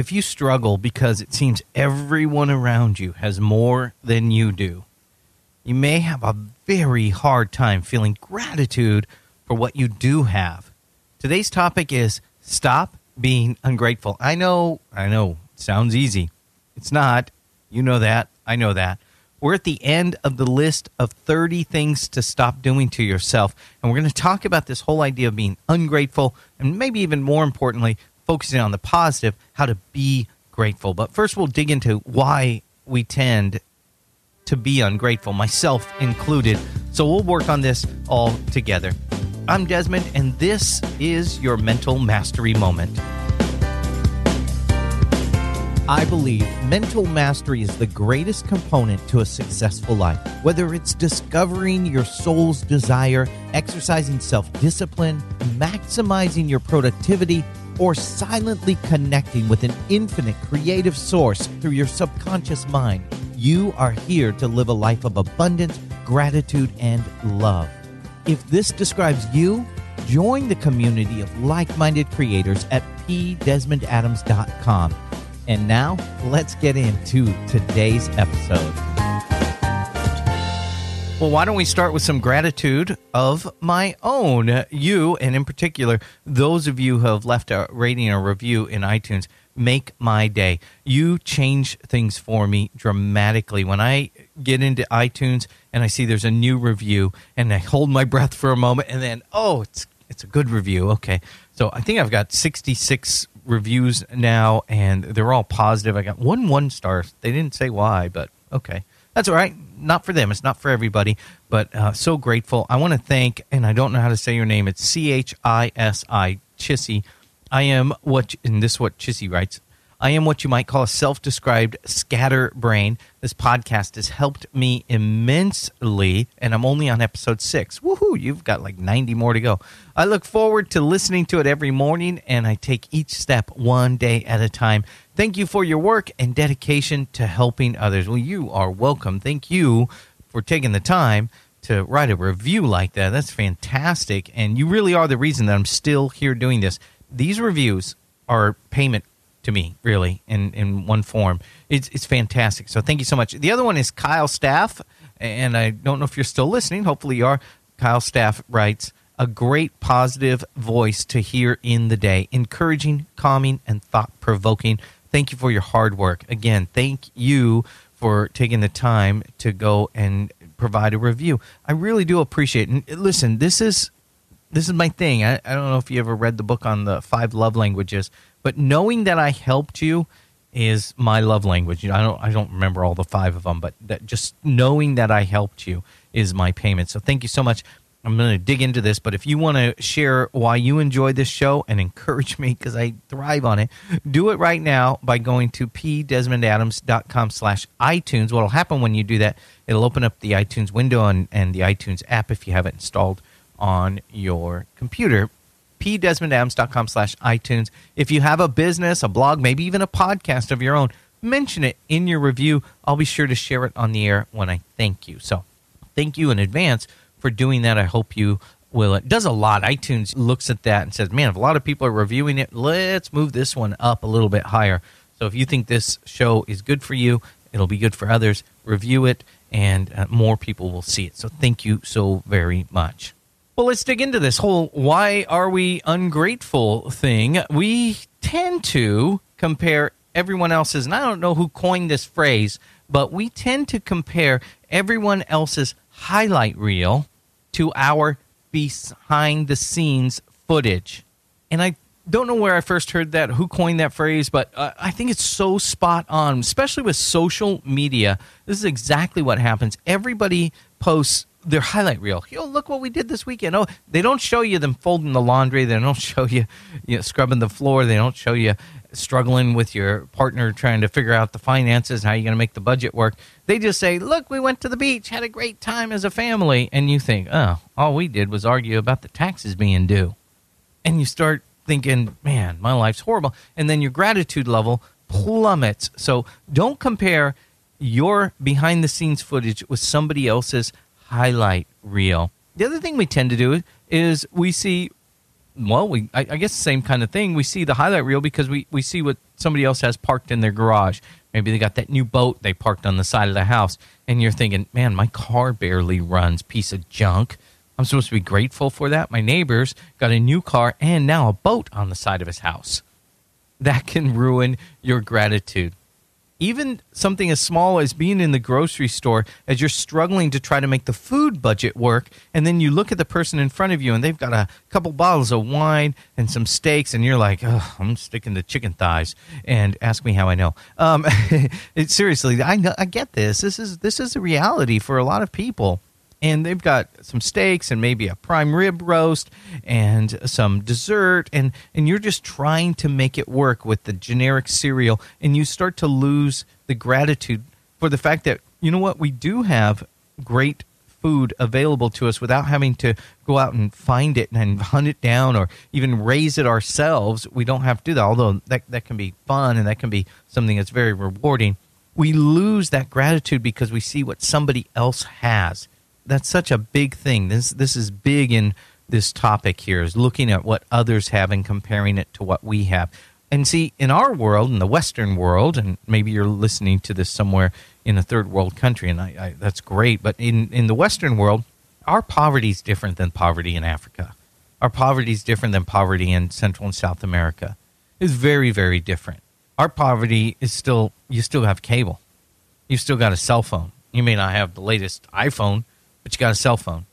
If you struggle because it seems everyone around you has more than you do, you may have a very hard time feeling gratitude for what you do have. Today's topic is stop being ungrateful. I know, I know, sounds easy. It's not. You know that. I know that. We're at the end of the list of 30 things to stop doing to yourself. And we're going to talk about this whole idea of being ungrateful and maybe even more importantly, focusing on the positive, how to be grateful. But first, we'll dig into why we tend to be ungrateful, myself included. So we'll work on this all together. I'm Desmond, and this is your mental mastery moment. I believe mental mastery is the greatest component to a successful life. Whether it's discovering your soul's desire, exercising self discipline, maximizing your productivity, or silently connecting with an infinite creative source through your subconscious mind, you are here to live a life of abundance, gratitude, and love. If this describes you, join the community of like minded creators at pdesmondadams.com. And now, let's get into today's episode. Well, why don't we start with some gratitude of my own? You, and in particular, those of you who have left a rating or review in iTunes, make my day. You change things for me dramatically. When I get into iTunes and I see there's a new review and I hold my breath for a moment and then, oh, it's it's a good review. Okay. So I think I've got 66 reviews now, and they're all positive. I got one one star. They didn't say why, but okay, that's all right. Not for them. It's not for everybody, but uh, so grateful. I want to thank, and I don't know how to say your name. It's C H I S I Chissy. I am what, and this is what Chissy writes. I am what you might call a self described scatterbrain. This podcast has helped me immensely, and I'm only on episode six. Woohoo! You've got like 90 more to go. I look forward to listening to it every morning, and I take each step one day at a time. Thank you for your work and dedication to helping others. Well, you are welcome. Thank you for taking the time to write a review like that. That's fantastic. And you really are the reason that I'm still here doing this. These reviews are payment to me, really, in, in one form. It's, it's fantastic. So thank you so much. The other one is Kyle Staff, and I don't know if you're still listening. Hopefully you are. Kyle Staff writes, a great positive voice to hear in the day, encouraging, calming, and thought provoking. Thank you for your hard work. Again, thank you for taking the time to go and provide a review. I really do appreciate it. And uh, listen, this is this is my thing. I, I don't know if you ever read the book on the five love languages, but knowing that I helped you is my love language. You know, I don't I don't remember all the five of them, but that just knowing that I helped you is my payment. So thank you so much. I'm going to dig into this, but if you want to share why you enjoy this show and encourage me because I thrive on it, do it right now by going to pdesmondadams.com slash iTunes. What will happen when you do that, it'll open up the iTunes window and, and the iTunes app if you have it installed on your computer pdesmondadams.com slash iTunes. If you have a business, a blog, maybe even a podcast of your own, mention it in your review. I'll be sure to share it on the air when I thank you. So thank you in advance for doing that. I hope you will. It does a lot. iTunes looks at that and says, man, if a lot of people are reviewing it, let's move this one up a little bit higher. So if you think this show is good for you, it'll be good for others. Review it, and uh, more people will see it. So thank you so very much. Well, let's dig into this whole why are we ungrateful thing. We tend to compare everyone else's, and I don't know who coined this phrase, but we tend to compare everyone else's highlight reel to our behind the scenes footage. And I don't know where I first heard that, who coined that phrase, but uh, I think it's so spot on, especially with social media. This is exactly what happens. Everybody posts their highlight reel. Yo, look what we did this weekend. Oh, they don't show you them folding the laundry. They don't show you, you know, scrubbing the floor. They don't show you struggling with your partner trying to figure out the finances, how you're going to make the budget work. They just say, "Look, we went to the beach, had a great time as a family," and you think, "Oh, all we did was argue about the taxes being due," and you start thinking, "Man, my life's horrible," and then your gratitude level plummets. So don't compare your behind the scenes footage with somebody else's highlight reel. The other thing we tend to do is we see well, we I, I guess the same kind of thing. We see the highlight reel because we, we see what somebody else has parked in their garage. Maybe they got that new boat they parked on the side of the house, and you're thinking, man, my car barely runs, piece of junk. I'm supposed to be grateful for that. My neighbor's got a new car and now a boat on the side of his house. That can ruin your gratitude even something as small as being in the grocery store as you're struggling to try to make the food budget work and then you look at the person in front of you and they've got a couple bottles of wine and some steaks and you're like oh, i'm sticking to chicken thighs and ask me how i know. Um, it, seriously I, I get this. This is this is a reality for a lot of people and they've got some steaks and maybe a prime rib roast and some dessert. And and you're just trying to make it work with the generic cereal. And you start to lose the gratitude for the fact that you know what? We do have great food available to us without having to go out and find it and hunt it down or even raise it ourselves. We don't have to do that although that, that can be fun and that can be something that's very rewarding. We lose that gratitude because we see what somebody else has that's such a big thing. This this is big in this topic here is looking at what others have and comparing it to what we have. And see, in our world, in the Western world, and maybe you're listening to this somewhere in a third world country, and I, I, that's great. But in, in the Western world, our poverty is different than poverty in Africa. Our poverty is different than poverty in Central and South America. It's very, very different. Our poverty is still, you still have cable. You've still got a cell phone. You may not have the latest iPhone, but you got a cell phone.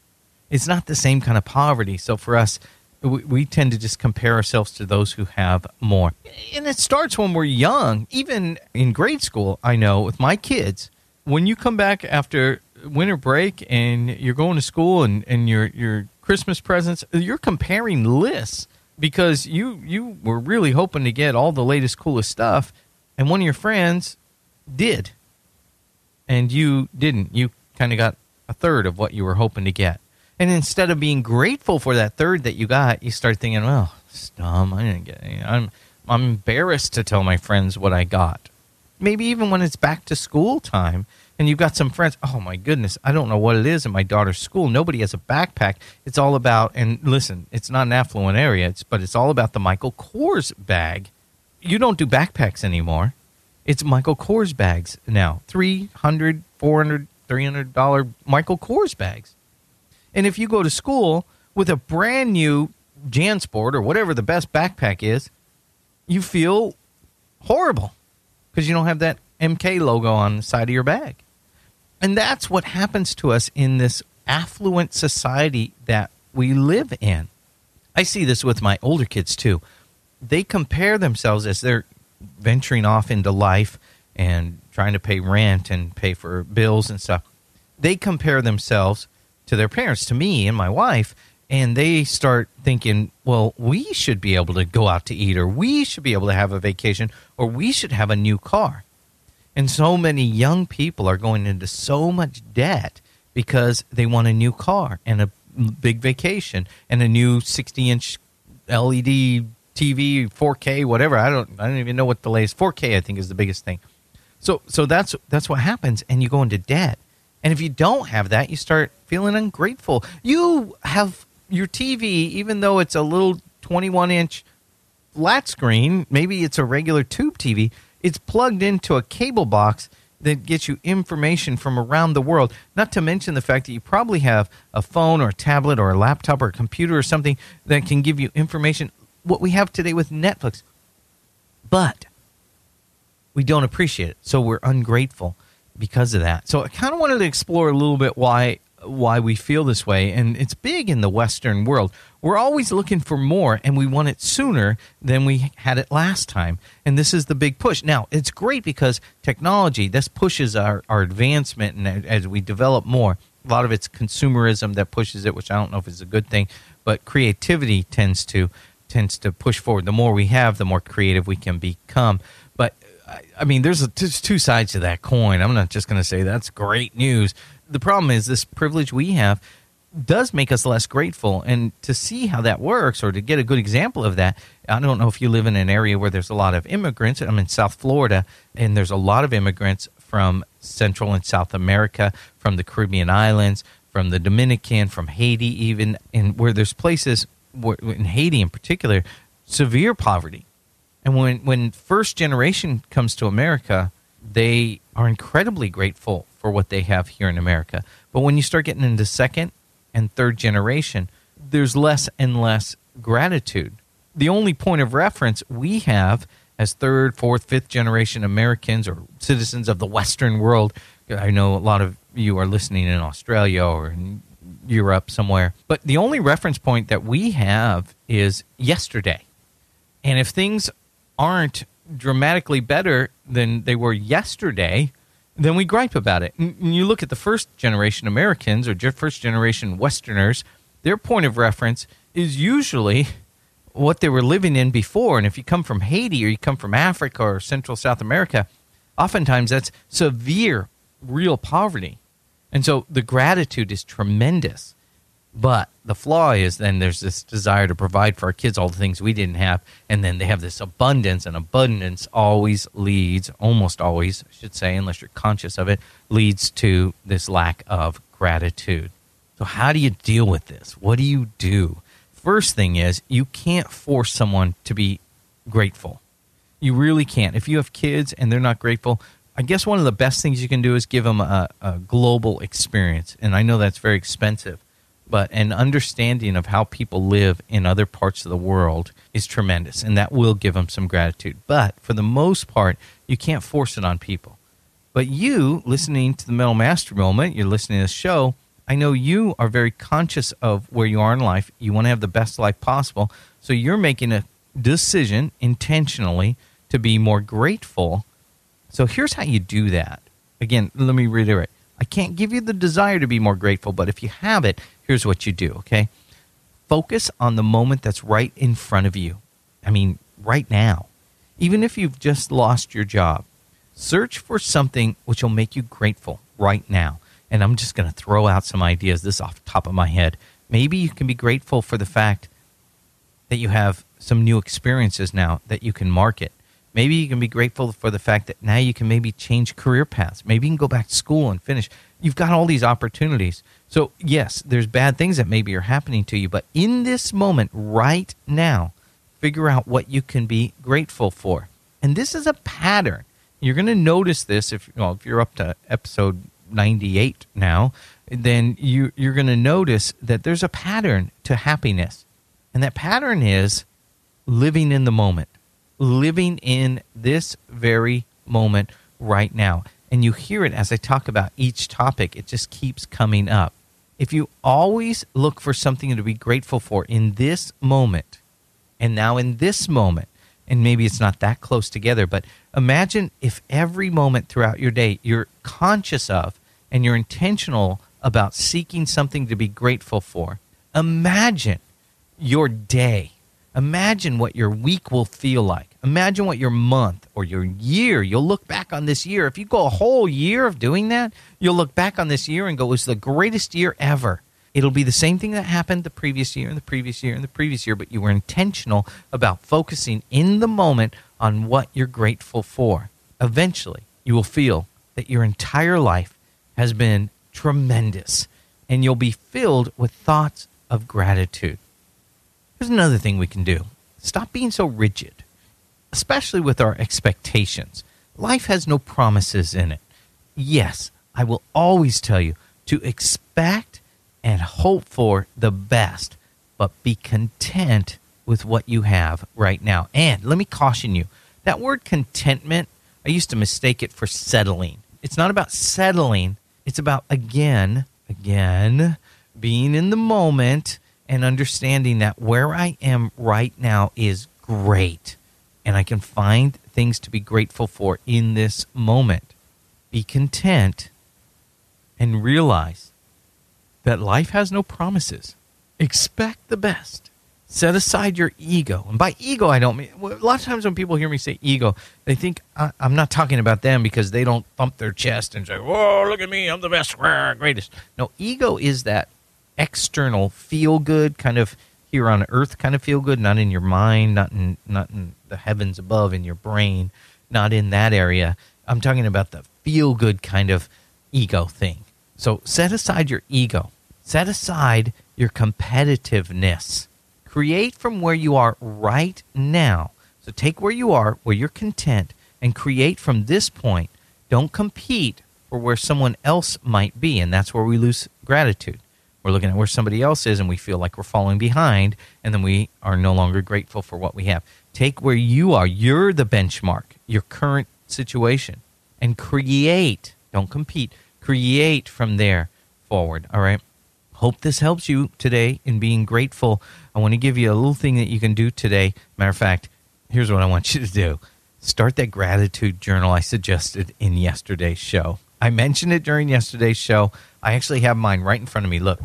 It's not the same kind of poverty. So for us, we, we tend to just compare ourselves to those who have more. And it starts when we're young. Even in grade school, I know with my kids, when you come back after winter break and you're going to school and, and your, your Christmas presents, you're comparing lists because you, you were really hoping to get all the latest, coolest stuff. And one of your friends did. And you didn't. You kind of got a third of what you were hoping to get. And instead of being grateful for that third that you got, you start thinking, well, dumb. I didn't get it. I'm, I'm embarrassed to tell my friends what I got. Maybe even when it's back to school time and you've got some friends, oh my goodness, I don't know what it is in my daughter's school. Nobody has a backpack. It's all about, and listen, it's not an affluent area, it's, but it's all about the Michael Kors bag. You don't do backpacks anymore. It's Michael Kors bags now. 300 400 $300 Michael Kors bags. And if you go to school with a brand new JanSport or whatever the best backpack is, you feel horrible because you don't have that MK logo on the side of your bag. And that's what happens to us in this affluent society that we live in. I see this with my older kids too. They compare themselves as they're venturing off into life and trying to pay rent and pay for bills and stuff, they compare themselves to their parents, to me and my wife, and they start thinking, well, we should be able to go out to eat, or we should be able to have a vacation, or we should have a new car. And so many young people are going into so much debt because they want a new car and a big vacation and a new 60 inch LED TV, 4K, whatever. I don't, I don't even know what the latest 4K. I think is the biggest thing. So so that's that's what happens, and you go into debt. And if you don't have that, you start feeling ungrateful. You have your TV, even though it's a little 21 inch flat screen, maybe it's a regular tube TV, it's plugged into a cable box that gets you information from around the world. Not to mention the fact that you probably have a phone or a tablet or a laptop or a computer or something that can give you information. What we have today with Netflix. But we don't appreciate it. So we're ungrateful because of that. So I kind of wanted to explore a little bit why why we feel this way and it's big in the western world. We're always looking for more and we want it sooner than we had it last time. And this is the big push. Now, it's great because technology this pushes our our advancement and as we develop more, a lot of it's consumerism that pushes it, which I don't know if it's a good thing, but creativity tends to tends to push forward. The more we have, the more creative we can become. I mean, there's, a, there's two sides to that coin. I'm not just going to say that's great news. The problem is this privilege we have does make us less grateful. And to see how that works or to get a good example of that, I don't know if you live in an area where there's a lot of immigrants. I'm in South Florida, and there's a lot of immigrants from Central and South America, from the Caribbean islands, from the Dominican, from Haiti, even, and where there's places in Haiti in particular, severe poverty. And when, when first generation comes to America, they are incredibly grateful for what they have here in America. But when you start getting into second and third generation, there's less and less gratitude. The only point of reference we have as third, fourth, fifth generation Americans or citizens of the Western world, I know a lot of you are listening in Australia or in Europe somewhere, but the only reference point that we have is yesterday. And if things aren't dramatically better than they were yesterday, then we gripe about it. And you look at the first generation Americans or first generation Westerners, their point of reference is usually what they were living in before. And if you come from Haiti or you come from Africa or Central South America, oftentimes that's severe, real poverty. And so the gratitude is tremendous. But the flaw is then there's this desire to provide for our kids all the things we didn't have. And then they have this abundance, and abundance always leads, almost always, I should say, unless you're conscious of it, leads to this lack of gratitude. So, how do you deal with this? What do you do? First thing is, you can't force someone to be grateful. You really can't. If you have kids and they're not grateful, I guess one of the best things you can do is give them a, a global experience. And I know that's very expensive but an understanding of how people live in other parts of the world is tremendous and that will give them some gratitude. But for the most part you can't force it on people. But you listening to the mental master moment you're listening to the show i know you are very conscious of where you are in life. You want to have the best life possible. So you're making a decision intentionally to be more grateful. So here's how you do that. Again let me reiterate. I can't give you the desire to be more grateful, but if you have it, here's what you do, okay? Focus on the moment that's right in front of you. I mean, right now. Even if you've just lost your job, search for something which will make you grateful right now. And I'm just going to throw out some ideas, this off the top of my head. Maybe you can be grateful for the fact that you have some new experiences now that you can market. Maybe you can be grateful for the fact that now you can maybe change career paths. Maybe you can go back to school and finish. You've got all these opportunities. So, yes, there's bad things that maybe are happening to you, but in this moment, right now, figure out what you can be grateful for. And this is a pattern. You're going to notice this if, well, if you're up to episode 98 now, then you, you're going to notice that there's a pattern to happiness. And that pattern is living in the moment, living in this very moment right now. And you hear it as I talk about each topic, it just keeps coming up if you always look for something to be grateful for in this moment, and now in this moment, and maybe it's not that close together, but imagine if every moment throughout your day you're conscious of and you're intentional about seeking something to be grateful for. Imagine your day Imagine what your week will feel like. Imagine what your month or your year, you'll look back on this year. If you go a whole year of doing that, you'll look back on this year and go, it was the greatest year ever. It'll be the same thing that happened the previous year and the previous year and the previous year, but you were intentional about focusing in the moment on what you're grateful for. Eventually, you will feel that your entire life has been tremendous and you'll be filled with thoughts of gratitude. Here's another thing we can do stop being so rigid, especially with our expectations. Life has no promises in it. Yes, I will always tell you to expect and hope for the best, but be content with what you have right now. And let me caution you that word contentment, I used to mistake it for settling. It's not about settling, it's about, again, again, being in the moment and understanding that where I am right now is great and I can find things to be grateful for in this moment. Be content and realize that life has no promises. Expect the best. Set aside your ego. And by ego, I don't mean a lot of times when people hear me say ego, they think I, am not talking about them because they don't thump their chest and say, Whoa, look at me, I'm the best, greatest. No, ego is that external feel good kind of here on earth kind of feel good not in your mind not in not in the heavens above in your brain not in that area i'm talking about the feel good kind of ego thing so set aside your ego set aside your competitiveness Create from where you are right now. So take where you are, where you're content, and create from this point. Don't compete for where someone else might be. And that's where we lose gratitude. We're looking at where somebody else is and we feel like we're falling behind, and then we are no longer grateful for what we have. Take where you are. You're the benchmark, your current situation, and create. Don't compete. Create from there forward. All right. Hope this helps you today in being grateful. I want to give you a little thing that you can do today. Matter of fact, here's what I want you to do start that gratitude journal I suggested in yesterday's show. I mentioned it during yesterday's show. I actually have mine right in front of me. Look,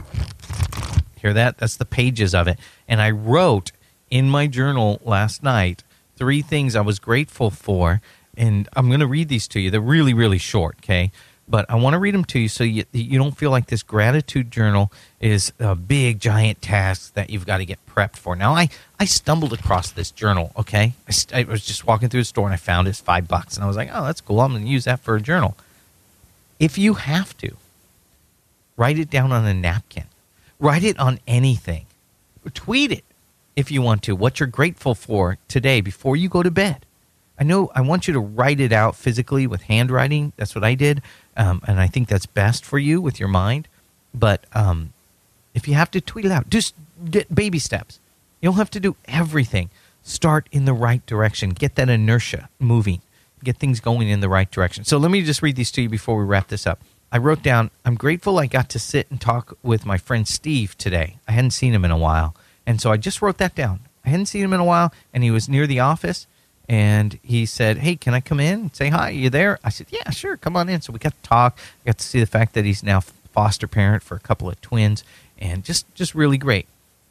hear that? That's the pages of it. And I wrote in my journal last night three things I was grateful for. And I'm going to read these to you. They're really, really short, okay? But I want to read them to you so you, you don't feel like this gratitude journal is a big, giant task that you've got to get prepped for. Now, I, I stumbled across this journal, okay? I, I was just walking through the store and I found it's five bucks. And I was like, oh, that's cool. I'm going to use that for a journal. If you have to, write it down on a napkin, write it on anything, tweet it if you want to, what you're grateful for today before you go to bed. I know I want you to write it out physically with handwriting. That's what I did. Um, and I think that's best for you with your mind. But um, if you have to tweet it out, just baby steps. You don't have to do everything. Start in the right direction. Get that inertia moving get things going in the right direction. So let me just read these to you before we wrap this up. I wrote down, I'm grateful I got to sit and talk with my friend Steve today. I hadn't seen him in a while. And so I just wrote that down. I hadn't seen him in a while, and he was near the office. And he said, Hey, can I come in and say hi? Are you there? I said, Yeah, sure. Come on in. So we got to talk. I got to see the fact that he's now foster parent for a couple of twins, and just, just really great.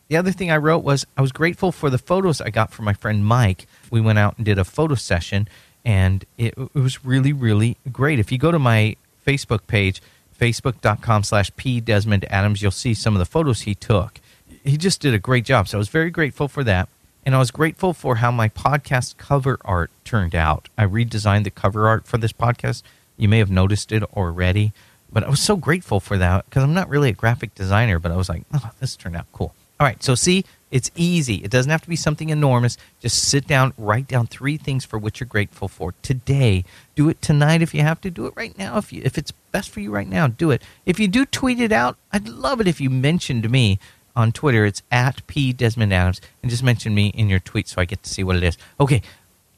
The other thing I wrote was I was grateful for the photos I got from my friend Mike. We went out and did a photo session, and it, it was really really great. If you go to my facebook page facebook.com slash p desmond adams you'll see some of the photos he took. He just did a great job. So i was very grateful for that. And i was grateful for how my podcast cover art turned out. I redesigned the cover art for this podcast. You may have noticed it already but i was so grateful for that because i'm not really a graphic designer but i was like oh this turned out cool. All right so see it's easy. It doesn't have to be something enormous. Just sit down, write down three things for which you're grateful for today. Do it tonight if you have to. Do it right now if you, if it's best for you right now. Do it. If you do tweet it out, I'd love it if you mentioned me on Twitter. It's at p desmond adams and just mention me in your tweet so I get to see what it is. Okay,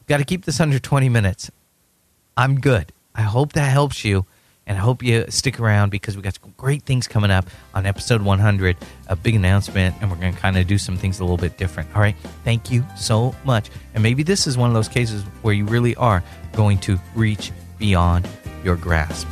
got to keep this under 20 minutes. I'm good. I hope that helps you. And I hope you stick around because we got some great things coming up on episode 100, a big announcement, and we're going to kind of do some things a little bit different. All right. Thank you so much. And maybe this is one of those cases where you really are going to reach beyond your grasp.